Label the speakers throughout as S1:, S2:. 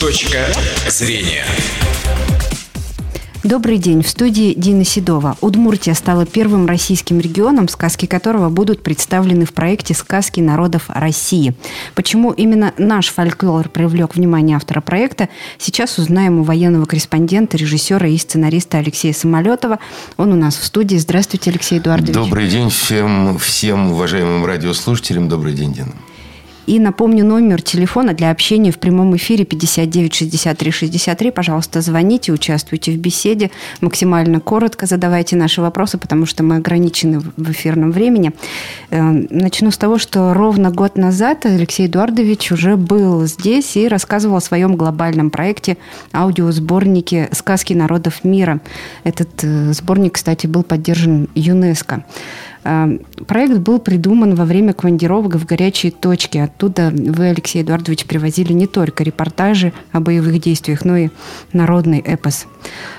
S1: Точка зрения.
S2: Добрый день. В студии Дина Седова. Удмуртия стала первым российским регионом, сказки которого будут представлены в проекте «Сказки народов России». Почему именно наш фольклор привлек внимание автора проекта, сейчас узнаем у военного корреспондента, режиссера и сценариста Алексея Самолетова. Он у нас в студии. Здравствуйте, Алексей Эдуардович.
S3: Добрый день всем, всем уважаемым радиослушателям. Добрый день, Дина.
S2: И напомню номер телефона для общения в прямом эфире 59 63 63. Пожалуйста, звоните, участвуйте в беседе. Максимально коротко задавайте наши вопросы, потому что мы ограничены в эфирном времени. Э, начну с того, что ровно год назад Алексей Эдуардович уже был здесь и рассказывал о своем глобальном проекте аудиосборнике «Сказки народов мира». Этот э, сборник, кстати, был поддержан ЮНЕСКО. Эм, проект был придуман во время командировок в горячие точки. Оттуда вы, Алексей Эдуардович, привозили не только репортажи о боевых действиях, но и народный эпос.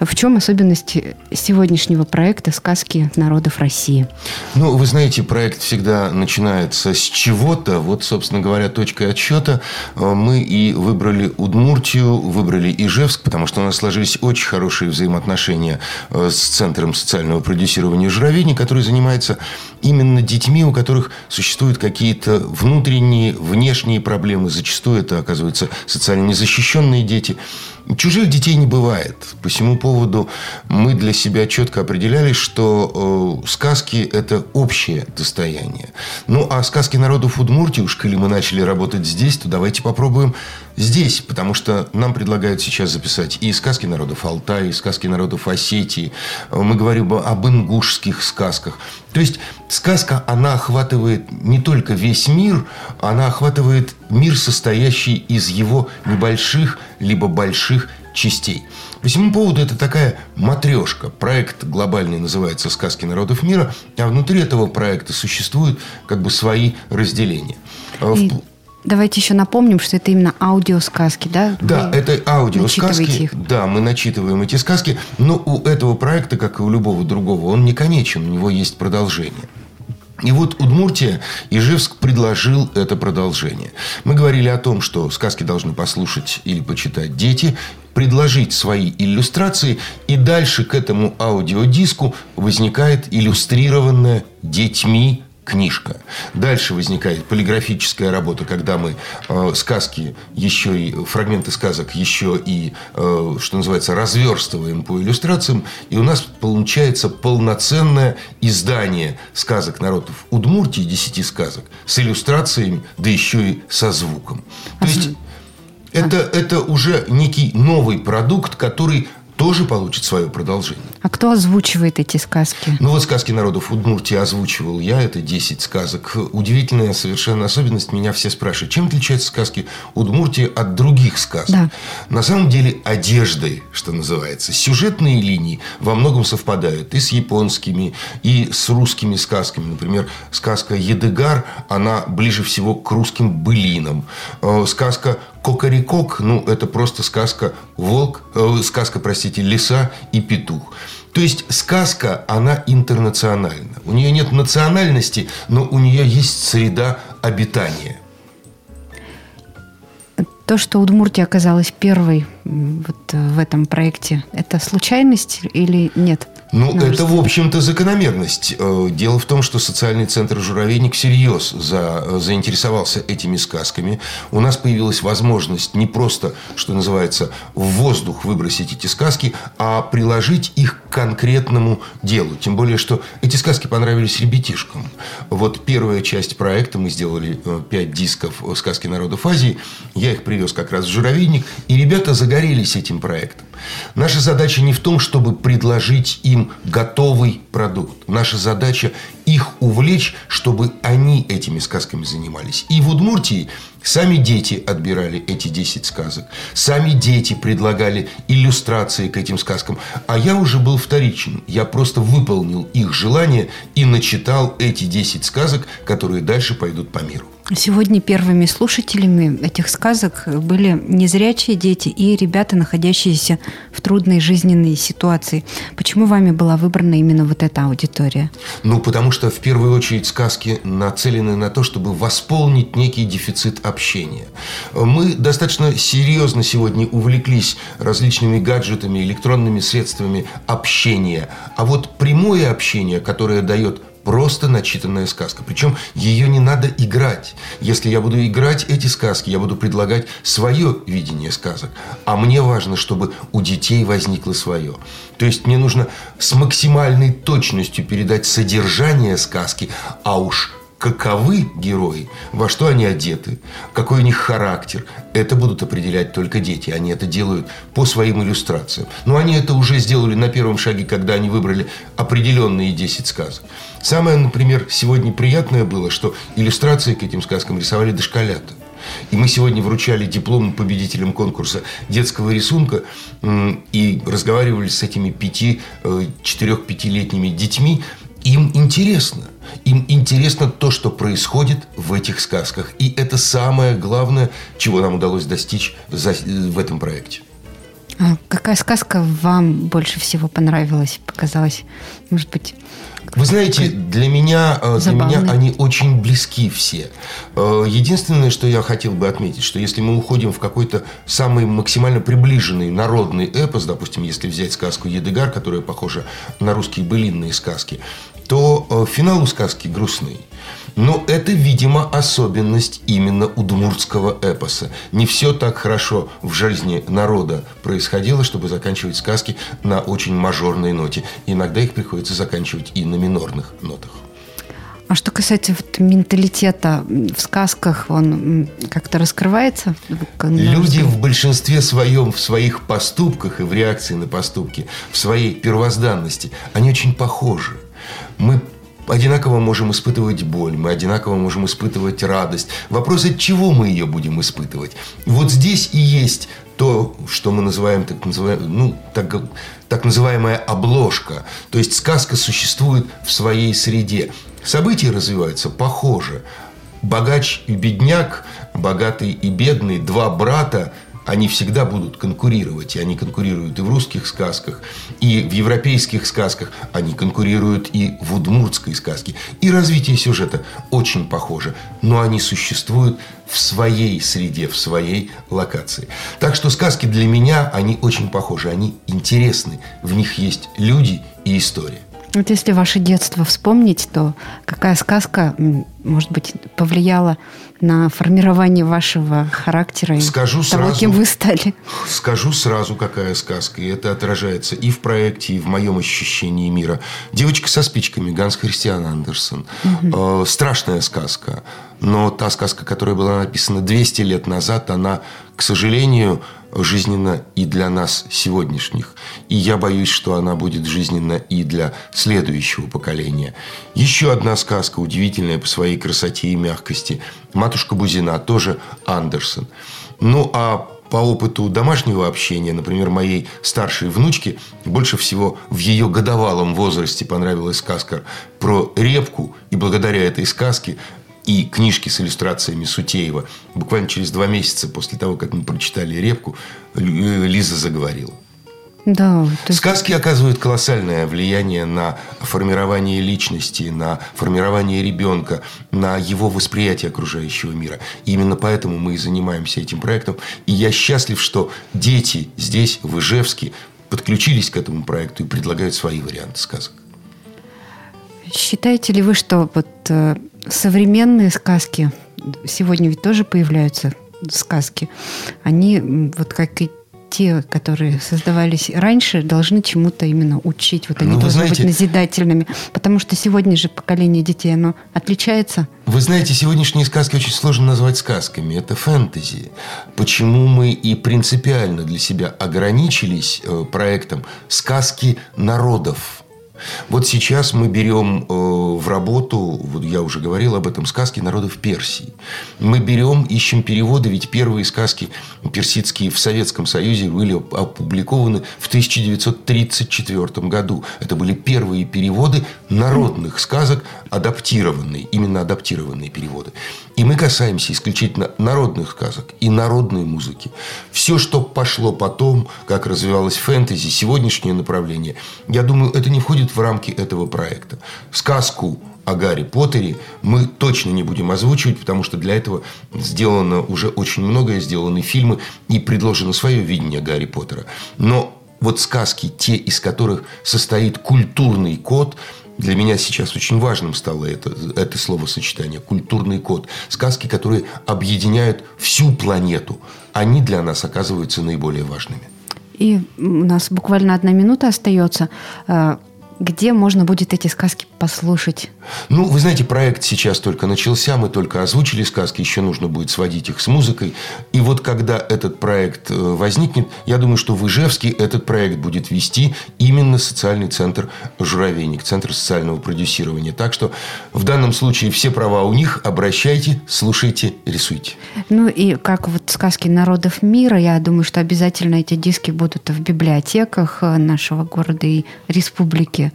S2: В чем особенность сегодняшнего проекта «Сказки народов России»?
S3: Ну, вы знаете, проект всегда начинается с чего-то. Вот, собственно говоря, точкой отсчета э, мы и выбрали Удмуртию, выбрали Ижевск, потому что у нас сложились очень хорошие взаимоотношения э, с Центром социального продюсирования «Журавейник», который занимается именно детьми, у которых существуют какие-то внутренние, внешние проблемы. Зачастую это, оказывается, социально незащищенные дети. Чужих детей не бывает. По всему поводу мы для себя четко определяли, что э, сказки – это общее достояние. Ну, а сказки народов Удмуртии, уж коли мы начали работать здесь, то давайте попробуем здесь, потому что нам предлагают сейчас записать и сказки народов Алтая, и сказки народов Осетии. Мы говорим об ингушских сказках. То есть сказка, она охватывает не только весь мир, она охватывает мир, состоящий из его небольших либо больших частей. По всему поводу это такая матрешка. Проект глобальный называется «Сказки народов мира», а внутри этого проекта существуют как бы свои разделения.
S2: И... Давайте еще напомним, что это именно аудиосказки, да?
S3: Да, Вы это аудиосказки. Да, мы начитываем эти сказки. Но у этого проекта, как и у любого другого, он не конечен, у него есть продолжение. И вот Удмуртия, Ижевск предложил это продолжение. Мы говорили о том, что сказки должны послушать или почитать дети, предложить свои иллюстрации, и дальше к этому аудиодиску возникает иллюстрированная детьми книжка. Дальше возникает полиграфическая работа, когда мы э, сказки еще и фрагменты сказок еще и э, что называется разверстываем по иллюстрациям, и у нас получается полноценное издание сказок народов Удмуртии десяти сказок с иллюстрациями, да еще и со звуком. То есть это, это уже некий новый продукт, который тоже получит свое продолжение.
S2: А кто озвучивает эти сказки?
S3: Ну, вот сказки народов Удмуртии озвучивал я. Это 10 сказок. Удивительная совершенно особенность. Меня все спрашивают, чем отличаются сказки Удмуртии от других сказок? Да. На самом деле, одеждой, что называется. Сюжетные линии во многом совпадают и с японскими, и с русскими сказками. Например, сказка «Едыгар», она ближе всего к русским былинам. Э, сказка Кокорикок, ну, это просто сказка «Волк», э, сказка, простите, «Лиса» и «Петух». То есть сказка, она интернациональна. У нее нет национальности, но у нее есть среда обитания.
S2: То, что Удмуртия оказалась первой вот в этом проекте, это случайность или нет?
S3: Ну, это, в общем-то, закономерность. Э, дело в том, что социальный центр «Журавейник» всерьез за, заинтересовался этими сказками. У нас появилась возможность не просто, что называется, в воздух выбросить эти сказки, а приложить их к конкретному делу. Тем более, что эти сказки понравились ребятишкам. Вот первая часть проекта, мы сделали э, пять дисков «Сказки народов Азии». Я их привез как раз в «Журавейник», и ребята загорелись этим проектом. Наша задача не в том, чтобы предложить им готовый продукт. Наша задача их увлечь, чтобы они этими сказками занимались. И в Удмуртии сами дети отбирали эти 10 сказок. Сами дети предлагали иллюстрации к этим сказкам. А я уже был вторичен. Я просто выполнил их желание и начитал эти 10 сказок, которые дальше пойдут по миру.
S2: Сегодня первыми слушателями этих сказок были незрячие дети и ребята, находящиеся в трудной жизненной ситуации. Почему вами была выбрана именно вот эта аудитория?
S3: Ну, потому что в первую очередь сказки нацелены на то, чтобы восполнить некий дефицит общения. Мы достаточно серьезно сегодня увлеклись различными гаджетами, электронными средствами общения. А вот прямое общение, которое дает просто начитанная сказка. Причем ее не надо играть. Если я буду играть эти сказки, я буду предлагать свое видение сказок. А мне важно, чтобы у детей возникло свое. То есть мне нужно с максимальной точностью передать содержание сказки, а уж каковы герои, во что они одеты, какой у них характер, это будут определять только дети. Они это делают по своим иллюстрациям. Но они это уже сделали на первом шаге, когда они выбрали определенные 10 сказок. Самое, например, сегодня приятное было, что иллюстрации к этим сказкам рисовали дошколята. И мы сегодня вручали диплом победителям конкурса детского рисунка и разговаривали с этими пяти, э, четырех-пятилетними детьми. Им интересно. Им интересно то, что происходит в этих сказках. И это самое главное, чего нам удалось достичь в этом проекте.
S2: А какая сказка вам больше всего понравилась, показалась? Может быть,
S3: вы знаете, для меня, э, для меня они очень близки все. Э, единственное, что я хотел бы отметить, что если мы уходим в какой-то самый максимально приближенный народный эпос, допустим, если взять сказку «Едыгар», которая похожа на русские былинные сказки, то э, финал у сказки грустный. Но это, видимо, особенность именно удмуртского эпоса. Не все так хорошо в жизни народа происходило, чтобы заканчивать сказки на очень мажорной ноте. Иногда их приходится заканчивать и на минорных нотах.
S2: А что касается вот менталитета в сказках, он как-то раскрывается?
S3: Люди в большинстве своем, в своих поступках и в реакции на поступки, в своей первозданности, они очень похожи. Мы одинаково можем испытывать боль, мы одинаково можем испытывать радость. Вопрос, от чего мы ее будем испытывать? Вот здесь и есть то, что мы называем так, называем, ну, так, так называемая обложка. То есть сказка существует в своей среде. События развиваются похоже. Богач и бедняк, богатый и бедный, два брата – они всегда будут конкурировать. И они конкурируют и в русских сказках, и в европейских сказках. Они конкурируют и в удмуртской сказке. И развитие сюжета очень похоже. Но они существуют в своей среде, в своей локации. Так что сказки для меня, они очень похожи. Они интересны. В них есть люди и история.
S2: Вот если ваше детство вспомнить, то какая сказка, может быть, повлияла на формирование вашего характера
S3: скажу
S2: и
S3: того,
S2: сразу, кем вы стали?
S3: Скажу сразу, какая сказка. И это отражается и в проекте, и в моем ощущении мира. «Девочка со спичками» Ганс Христиан Андерсон. Угу. Э, страшная сказка. Но та сказка, которая была написана 200 лет назад, она, к сожалению, жизненна и для нас сегодняшних. И я боюсь, что она будет жизненна и для следующего поколения. Еще одна сказка, удивительная по своей красоте и мягкости. «Матушка Бузина», тоже Андерсон. Ну, а по опыту домашнего общения, например, моей старшей внучке, больше всего в ее годовалом возрасте понравилась сказка про репку. И благодаря этой сказке и книжки с иллюстрациями Сутеева. Буквально через два месяца после того, как мы прочитали «Репку», Лиза заговорила.
S2: Да,
S3: есть... Сказки оказывают колоссальное влияние на формирование личности, на формирование ребенка, на его восприятие окружающего мира. И именно поэтому мы и занимаемся этим проектом. И я счастлив, что дети здесь, в Ижевске, подключились к этому проекту и предлагают свои варианты сказок.
S2: Считаете ли вы, что вот э, современные сказки, сегодня ведь тоже появляются сказки, они вот как и те, которые создавались раньше, должны чему-то именно учить. Вот они ну, должны знаете, быть назидательными. Потому что сегодня же поколение детей, оно отличается.
S3: Вы знаете, сегодняшние сказки очень сложно назвать сказками. Это фэнтези. Почему мы и принципиально для себя ограничились э, проектом «Сказки народов». Вот сейчас мы берем э, в работу, вот я уже говорил об этом, сказки народов Персии. Мы берем, ищем переводы, ведь первые сказки персидские в Советском Союзе были опубликованы в 1934 году. Это были первые переводы народных сказок, адаптированные, именно адаптированные переводы. И мы касаемся исключительно народных сказок и народной музыки. Все, что пошло потом, как развивалось фэнтези, сегодняшнее направление, я думаю, это не входит в рамки этого проекта. Сказку о Гарри Поттере мы точно не будем озвучивать, потому что для этого сделано уже очень многое, сделаны фильмы и предложено свое видение Гарри Поттера. Но вот сказки, те, из которых состоит культурный код, для меня сейчас очень важным стало это, это словосочетание «культурный код». Сказки, которые объединяют всю планету, они для нас оказываются наиболее важными.
S2: И у нас буквально одна минута остается. Где можно будет эти сказки послушать?
S3: Ну, вы знаете, проект сейчас только начался, мы только озвучили сказки, еще нужно будет сводить их с музыкой. И вот когда этот проект э, возникнет, я думаю, что в Ижевске этот проект будет вести именно социальный центр «Журавейник», центр социального продюсирования. Так что в данном случае все права у них, обращайте, слушайте, рисуйте.
S2: Ну и как вот сказки народов мира, я думаю, что обязательно эти диски будут в библиотеках э, нашего города и республики.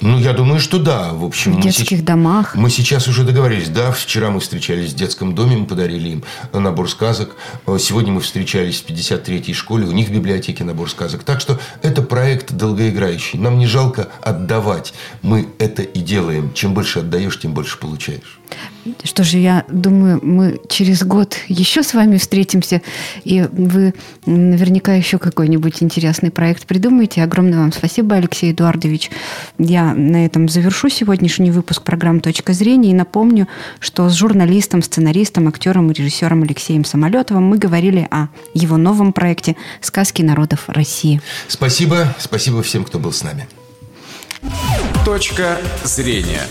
S3: Ну, я думаю, что да. В общем,
S2: в детских
S3: мы
S2: домах.
S3: Мы сейчас уже договорились. Да, вчера мы встречались в детском доме, мы подарили им набор сказок. Сегодня мы встречались в 53-й школе, у них в библиотеке набор сказок. Так что это проект долгоиграющий. Нам не жалко отдавать. Мы это и делаем. Чем больше отдаешь, тем больше получаешь.
S2: Что же, я думаю, мы через год еще с вами встретимся, и вы наверняка еще какой-нибудь интересный проект придумаете. Огромное вам спасибо, Алексей Эдуардович. Я на этом завершу сегодняшний выпуск программы «Точка зрения» и напомню, что с журналистом, сценаристом, актером и режиссером Алексеем Самолетовым мы говорили о его новом проекте «Сказки народов России».
S3: Спасибо. Спасибо всем, кто был с нами.
S1: Точка зрения.